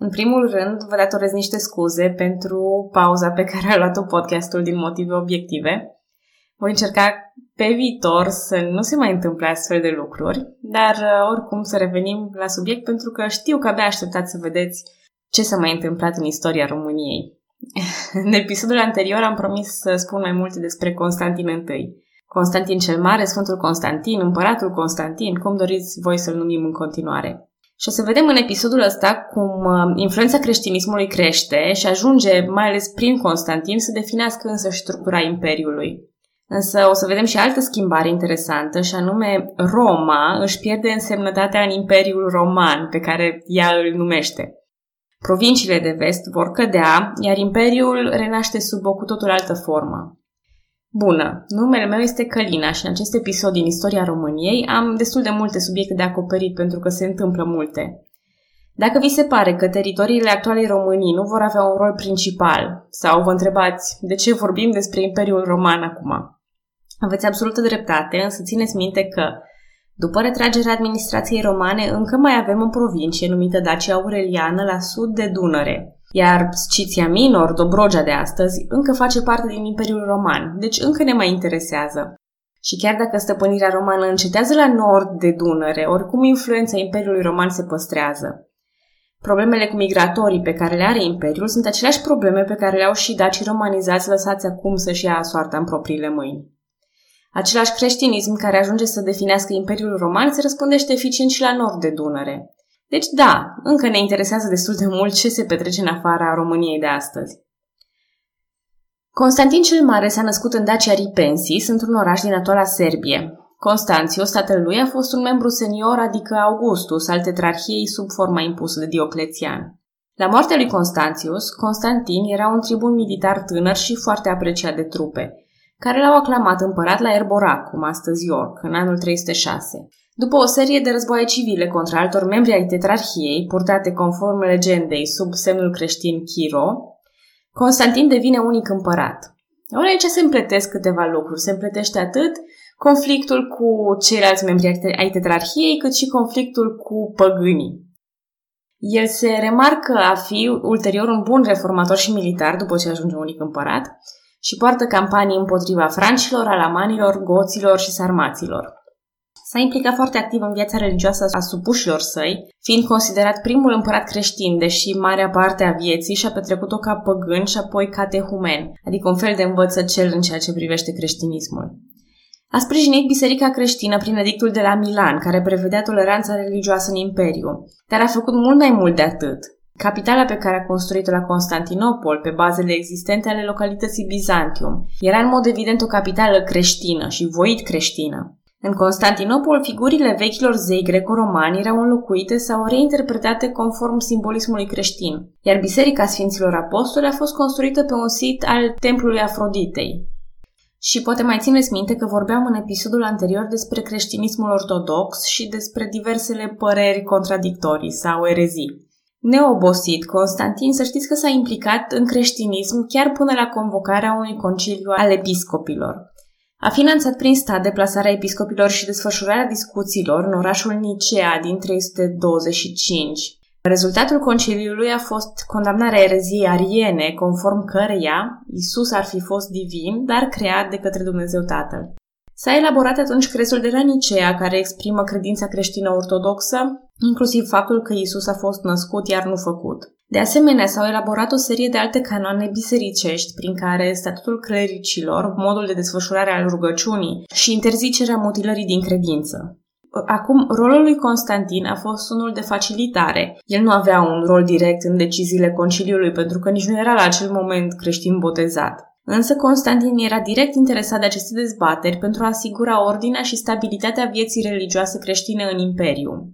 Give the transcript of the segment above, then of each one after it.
În primul rând, vă datorez niște scuze pentru pauza pe care a luat-o podcastul din motive obiective. Voi încerca pe viitor să nu se mai întâmple astfel de lucruri, dar uh, oricum să revenim la subiect pentru că știu că abia așteptați să vedeți ce s-a mai întâmplat în istoria României. În episodul anterior am promis să spun mai multe despre Constantin I. Constantin cel Mare, Sfântul Constantin, Împăratul Constantin, cum doriți voi să-l numim în continuare. Și o să vedem în episodul ăsta cum uh, influența creștinismului crește și ajunge, mai ales prin Constantin, să definească însă structura Imperiului. Însă o să vedem și altă schimbare interesantă, și anume Roma își pierde însemnătatea în Imperiul Roman, pe care ea îl numește. Provinciile de vest vor cădea, iar Imperiul renaște sub o cu totul altă formă. Bună, numele meu este Călina și în acest episod din istoria României am destul de multe subiecte de acoperit pentru că se întâmplă multe. Dacă vi se pare că teritoriile actualei Românii nu vor avea un rol principal sau vă întrebați de ce vorbim despre Imperiul Roman acum, aveți absolută dreptate, însă țineți minte că după retragerea administrației romane, încă mai avem o provincie numită Dacia Aureliană la sud de Dunăre, iar Sciția Minor, Dobrogea de astăzi, încă face parte din Imperiul Roman, deci încă ne mai interesează. Și chiar dacă stăpânirea romană încetează la nord de Dunăre, oricum influența Imperiului Roman se păstrează. Problemele cu migratorii pe care le are Imperiul sunt aceleași probleme pe care le au și dacii romanizați lăsați acum să-și ia soarta în propriile mâini. Același creștinism care ajunge să definească Imperiul Roman se răspundește eficient și la nord de Dunăre. Deci da, încă ne interesează destul de mult ce se petrece în afara României de astăzi. Constantin cel Mare s-a născut în Dacia Ripensis, într-un oraș din actuala Serbie. Constanțius, tatăl lui, a fost un membru senior, adică Augustus, al tetrarhiei sub forma impusă de Dioclețian. La moartea lui Constanțius, Constantin era un tribun militar tânăr și foarte apreciat de trupe, care l-au aclamat împărat la Erboracum, astăzi York, în anul 306. După o serie de războaie civile contra altor membri ai tetrarhiei, purtate conform legendei sub semnul creștin Chiro, Constantin devine unic împărat. Ori aici se împletesc câteva lucruri. Se împletește atât conflictul cu ceilalți membri ai tetrarhiei, cât și conflictul cu păgânii. El se remarcă a fi ulterior un bun reformator și militar după ce ajunge unic împărat și poartă campanii împotriva francilor, alamanilor, goților și sarmaților. S-a implicat foarte activ în viața religioasă a supușilor săi, fiind considerat primul împărat creștin, deși marea parte a vieții și-a petrecut-o ca păgân și apoi ca tehumen, adică un fel de învățăcel în ceea ce privește creștinismul. A sprijinit biserica creștină prin edictul de la Milan, care prevedea toleranța religioasă în imperiu, dar a făcut mult mai mult de atât. Capitala pe care a construit-o la Constantinopol, pe bazele existente ale localității Bizantium, era în mod evident o capitală creștină și voit creștină. În Constantinopol, figurile vechilor zei greco-romani erau înlocuite sau reinterpretate conform simbolismului creștin, iar Biserica Sfinților Apostoli a fost construită pe un sit al templului Afroditei. Și poate mai țineți minte că vorbeam în episodul anterior despre creștinismul ortodox și despre diversele păreri contradictorii sau erezii. Neobosit, Constantin să știți că s-a implicat în creștinism chiar până la convocarea unui conciliu al episcopilor. A finanțat prin stat deplasarea episcopilor și desfășurarea discuțiilor în orașul Nicea din 325. Rezultatul conciliului a fost condamnarea ereziei ariene, conform căreia Isus ar fi fost divin, dar creat de către Dumnezeu Tatăl. S-a elaborat atunci crezul de la Nicea, care exprimă credința creștină ortodoxă, inclusiv faptul că Isus a fost născut, iar nu făcut. De asemenea, s-au elaborat o serie de alte canoane bisericești, prin care statutul clericilor, modul de desfășurare al rugăciunii și interzicerea mutilării din credință. Acum, rolul lui Constantin a fost unul de facilitare. El nu avea un rol direct în deciziile conciliului pentru că nici nu era la acel moment creștin botezat. Însă Constantin era direct interesat de aceste dezbateri pentru a asigura ordinea și stabilitatea vieții religioase creștine în imperiu.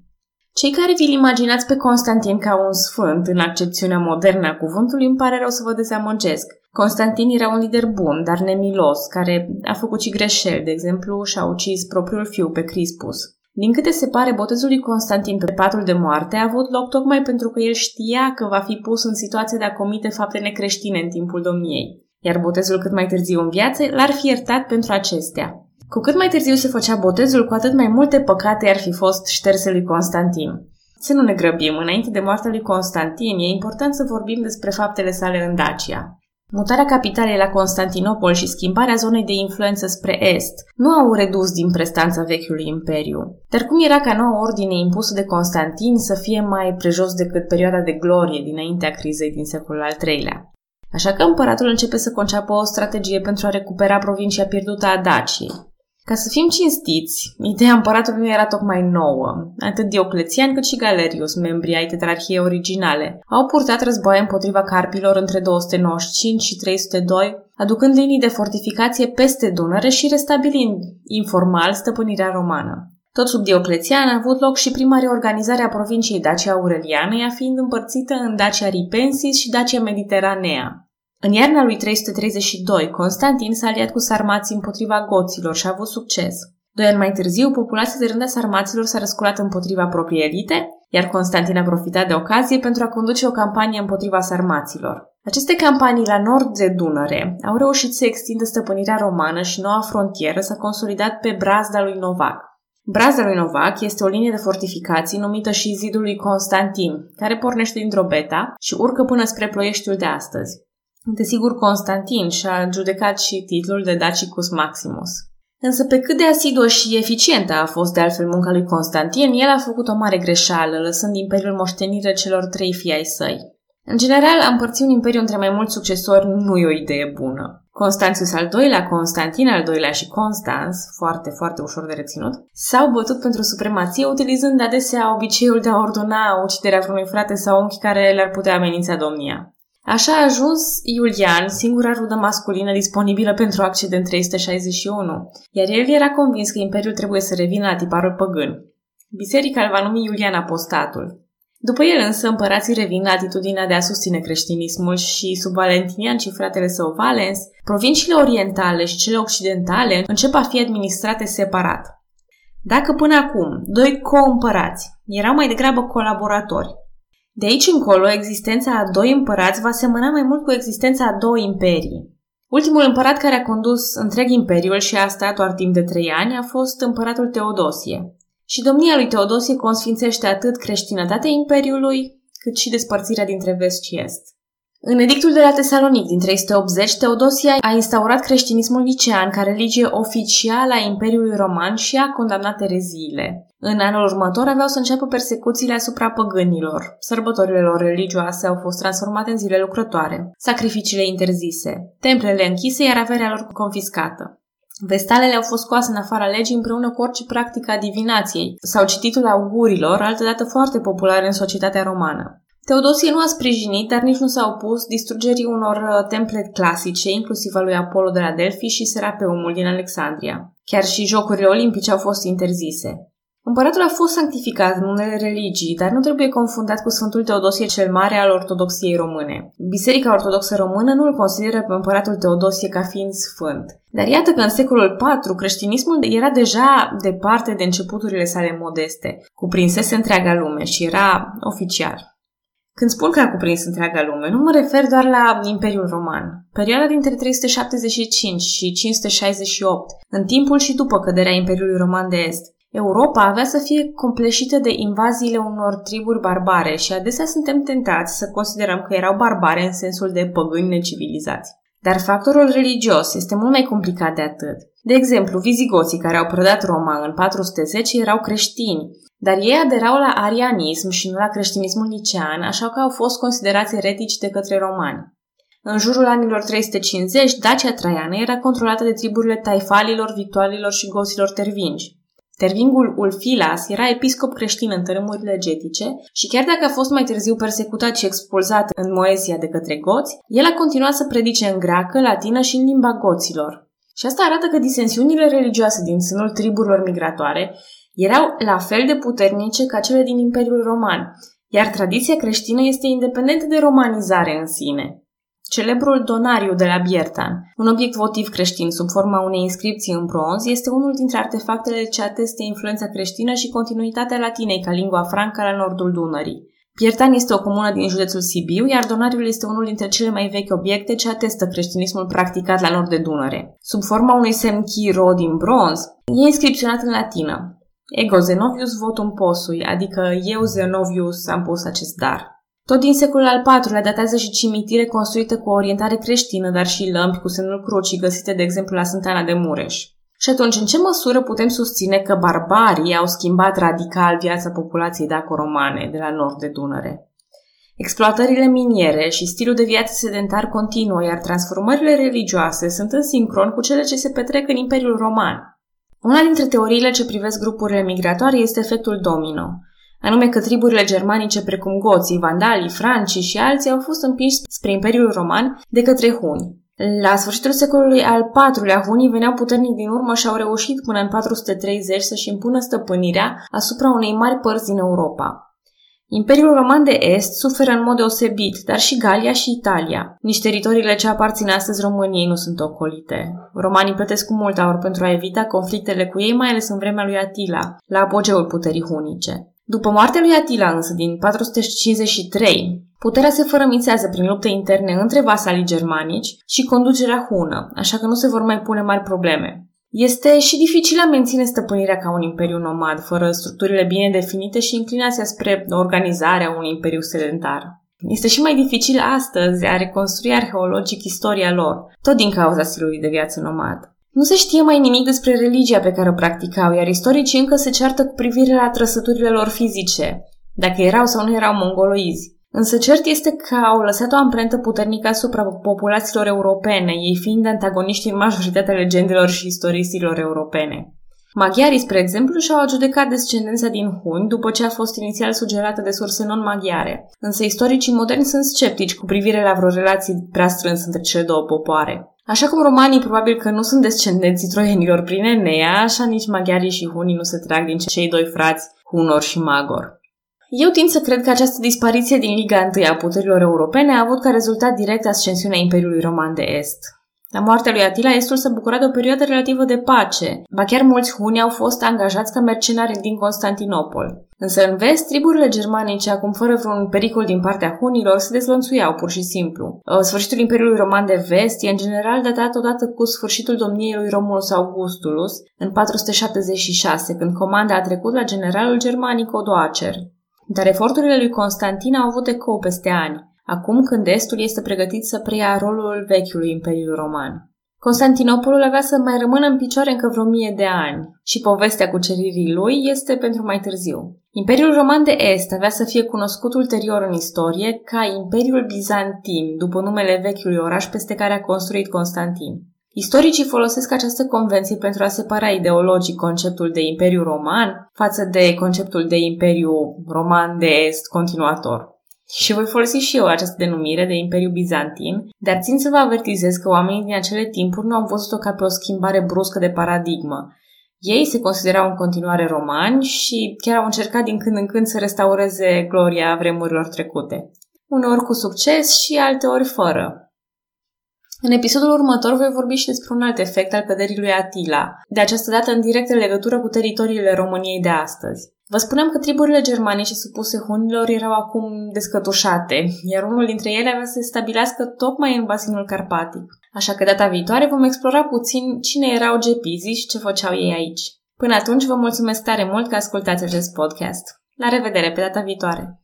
Cei care vi-l imaginați pe Constantin ca un sfânt în accepțiunea modernă a cuvântului îmi pare rău să vă dezamăgesc. Constantin era un lider bun, dar nemilos, care a făcut și greșeli, de exemplu și-a ucis propriul fiu pe Crispus. Din câte se pare, botezul lui Constantin pe patul de moarte a avut loc tocmai pentru că el știa că va fi pus în situația de a comite fapte necreștine în timpul domniei, iar botezul cât mai târziu în viață l-ar fi iertat pentru acestea. Cu cât mai târziu se făcea botezul, cu atât mai multe păcate ar fi fost șterse lui Constantin. Să nu ne grăbim, înainte de moartea lui Constantin, e important să vorbim despre faptele sale în Dacia. Mutarea capitalei la Constantinopol și schimbarea zonei de influență spre est nu au redus din prestanța vechiului imperiu. Dar cum era ca noua ordine impusă de Constantin să fie mai prejos decât perioada de glorie dinaintea crizei din secolul al III-lea? Așa că împăratul începe să conceapă o strategie pentru a recupera provincia pierdută a Daciei. Ca să fim cinstiți, ideea împăratului nu era tocmai nouă. Atât Dioclețian cât și Galerius, membrii ai tetrarhiei originale, au purtat războaie împotriva carpilor între 295 și 302, aducând linii de fortificație peste Dunăre și restabilind informal stăpânirea romană. Tot sub Dioclețian a avut loc și prima reorganizare a provinciei Dacia Aureliană, ea fiind împărțită în Dacia Ripensis și Dacia Mediteranea. În iarna lui 332, Constantin s-a aliat cu sarmații împotriva goților și a avut succes. Doi ani mai târziu, populația de rândea sarmaților s-a răsculat împotriva propriei elite, iar Constantin a profitat de ocazie pentru a conduce o campanie împotriva sarmaților. Aceste campanii la nord de Dunăre au reușit să extindă stăpânirea romană și noua frontieră s-a consolidat pe brazda lui Novac. Brazda lui Novac este o linie de fortificații numită și zidul lui Constantin, care pornește din Drobeta și urcă până spre ploieștiul de astăzi. Desigur, Constantin și-a judecat și titlul de Dacicus Maximus. Însă pe cât de asiduă și eficientă a fost de altfel munca lui Constantin, el a făcut o mare greșeală, lăsând imperiul moștenire celor trei fii ai săi. În general, a împărți un imperiu între mai mulți succesori nu e o idee bună. Constanțius al doilea, Constantin al doilea și Constans, foarte, foarte ușor de reținut, s-au bătut pentru supremație utilizând adesea obiceiul de a ordona uciderea vreunui frate sau unchi care le-ar putea amenința domnia. Așa a ajuns Iulian, singura rudă masculină disponibilă pentru a accede în 361, iar el era convins că imperiul trebuie să revină la tiparul păgân. Biserica îl va numi Iulian Apostatul. După el însă, împărații revin la atitudinea de a susține creștinismul și sub Valentinian și fratele său Valens, provinciile orientale și cele occidentale încep a fi administrate separat. Dacă până acum doi co-împărați erau mai degrabă colaboratori, de aici încolo, existența a doi împărați va semăna mai mult cu existența a două imperii. Ultimul împărat care a condus întreg imperiul și a stat doar timp de trei ani a fost împăratul Teodosie. Și domnia lui Teodosie consfințește atât creștinătatea imperiului, cât și despărțirea dintre vest și est. În edictul de la Tesalonic din 380, Teodosie a instaurat creștinismul licean ca religie oficială a Imperiului Roman și a condamnat ereziile. În anul următor aveau să înceapă persecuțiile asupra păgânilor. Sărbătorile lor religioase au fost transformate în zile lucrătoare, sacrificiile interzise, templele închise, iar averea lor confiscată. Vestalele au fost scoase în afara legii împreună cu orice practică a divinației sau cititul augurilor, altădată foarte populare în societatea romană. Teodosie nu a sprijinit, dar nici nu s-a opus distrugerii unor uh, temple clasice, inclusiv al lui Apollo de la Delphi și Serapeumul din Alexandria. Chiar și jocurile olimpice au fost interzise. Împăratul a fost sanctificat în unele religii, dar nu trebuie confundat cu Sfântul Teodosie cel Mare al Ortodoxiei române. Biserica Ortodoxă română nu îl consideră pe împăratul Teodosie ca fiind sfânt. Dar iată că în secolul IV creștinismul era deja departe de începuturile sale modeste, cuprinsese întreaga lume și era oficial. Când spun că a cuprins întreaga lume, nu mă refer doar la Imperiul Roman. Perioada dintre 375 și 568, în timpul și după căderea Imperiului Roman de Est, Europa avea să fie compleșită de invaziile unor triburi barbare și adesea suntem tentați să considerăm că erau barbare în sensul de păgâni necivilizați. Dar factorul religios este mult mai complicat de atât. De exemplu, vizigoții care au prădat Roma în 410 erau creștini, dar ei aderau la arianism și nu la creștinismul nicean, așa că au fost considerați eretici de către romani. În jurul anilor 350, Dacia Traiană era controlată de triburile taifalilor, victoalilor și goților tervingi. Tervingul Ulfilas era episcop creștin în tărâmurile getice și chiar dacă a fost mai târziu persecutat și expulzat în Moesia de către goți, el a continuat să predice în greacă, latină și în limba goților. Și asta arată că disensiunile religioase din sânul triburilor migratoare erau la fel de puternice ca cele din Imperiul Roman, iar tradiția creștină este independentă de romanizare în sine. Celebrul donariu de la Biertan, un obiect votiv creștin sub forma unei inscripții în bronz, este unul dintre artefactele ce ateste influența creștină și continuitatea latinei ca lingua franca la nordul Dunării. Biertan este o comună din județul Sibiu, iar donariul este unul dintre cele mai vechi obiecte ce atestă creștinismul practicat la nord de Dunăre. Sub forma unui semn chiro din bronz, e inscripționat în latină. Ego Zenovius votum posui, adică eu Zenovius am pus acest dar. Tot din secolul al IV-lea datează și cimitire construite cu o orientare creștină, dar și lămpi cu semnul crucii găsite, de exemplu, la Sântana de Mureș. Și atunci, în ce măsură putem susține că barbarii au schimbat radical viața populației daco-romane de la nord de Dunăre? Exploatările miniere și stilul de viață sedentar continuă, iar transformările religioase sunt în sincron cu cele ce se petrec în Imperiul Roman. Una dintre teoriile ce privesc grupurile migratoare este efectul domino, anume că triburile germanice precum goții, vandalii, francii și alții au fost împinși spre Imperiul Roman de către huni. La sfârșitul secolului al IV-lea, hunii veneau puternic din urmă și au reușit până în 430 să-și impună stăpânirea asupra unei mari părți din Europa. Imperiul Roman de Est suferă în mod deosebit, dar și Galia și Italia. Nici teritoriile ce aparțin astăzi României nu sunt ocolite. Romanii plătesc cu mult aur pentru a evita conflictele cu ei, mai ales în vremea lui Atila, la apogeul puterii hunice. După moartea lui Atila însă, din 453, puterea se fărămițează prin lupte interne între vasalii germanici și conducerea hună, așa că nu se vor mai pune mari probleme. Este și dificil a menține stăpânirea ca un imperiu nomad, fără structurile bine definite și inclinația spre organizarea unui imperiu sedentar. Este și mai dificil astăzi a reconstrui arheologic istoria lor, tot din cauza stilului de viață nomad. Nu se știe mai nimic despre religia pe care o practicau, iar istoricii încă se ceartă cu privire la trăsăturile lor fizice, dacă erau sau nu erau mongoloizi. Însă cert este că au lăsat o amprentă puternică asupra populațiilor europene, ei fiind antagoniști în majoritatea legendelor și istorisiilor europene. Maghiarii, spre exemplu, și-au adjudecat descendența din huni după ce a fost inițial sugerată de surse non-maghiare, însă istoricii moderni sunt sceptici cu privire la vreo relație prea strânsă între cele două popoare. Așa cum romanii probabil că nu sunt descendenții troienilor prin Enea, așa nici maghiarii și hunii nu se trag din cei doi frați, Hunor și Magor. Eu tind să cred că această dispariție din Liga I a puterilor europene a avut ca rezultat direct ascensiunea Imperiului Roman de Est. La moartea lui Atila, Estul se bucura de o perioadă relativă de pace, ba chiar mulți huni au fost angajați ca mercenari din Constantinopol. Însă în vest, triburile germanice, acum fără vreun pericol din partea hunilor, se dezlănțuiau pur și simplu. Uh, sfârșitul Imperiului Roman de Vest e în general datat odată cu sfârșitul domniei lui Romulus Augustulus în 476, când comanda a trecut la generalul germanic Odoacer. Dar eforturile lui Constantin au avut ecou peste ani, acum când Estul este pregătit să preia rolul vechiului Imperiu Roman. Constantinopolul avea să mai rămână în picioare încă vreo mie de ani și povestea cuceririi lui este pentru mai târziu. Imperiul Roman de Est avea să fie cunoscut ulterior în istorie ca Imperiul Bizantin, după numele vechiului oraș peste care a construit Constantin. Istoricii folosesc această convenție pentru a separa ideologic conceptul de Imperiu Roman față de conceptul de Imperiu Roman de Est continuator. Și voi folosi și eu această denumire de Imperiu Bizantin, dar țin să vă avertizez că oamenii din acele timpuri nu au văzut-o ca pe o schimbare bruscă de paradigmă. Ei se considerau în continuare romani și chiar au încercat din când în când să restaureze gloria vremurilor trecute. Uneori cu succes și alteori fără. În episodul următor voi vorbi și despre un alt efect al căderii lui Atila, de această dată în directă legătură cu teritoriile României de astăzi. Vă spuneam că triburile germanice supuse hunilor erau acum descătușate, iar unul dintre ele avea să se stabilească tocmai în basinul carpatic. Așa că data viitoare vom explora puțin cine erau gepizii și ce făceau ei aici. Până atunci vă mulțumesc tare mult că ascultați acest podcast. La revedere pe data viitoare!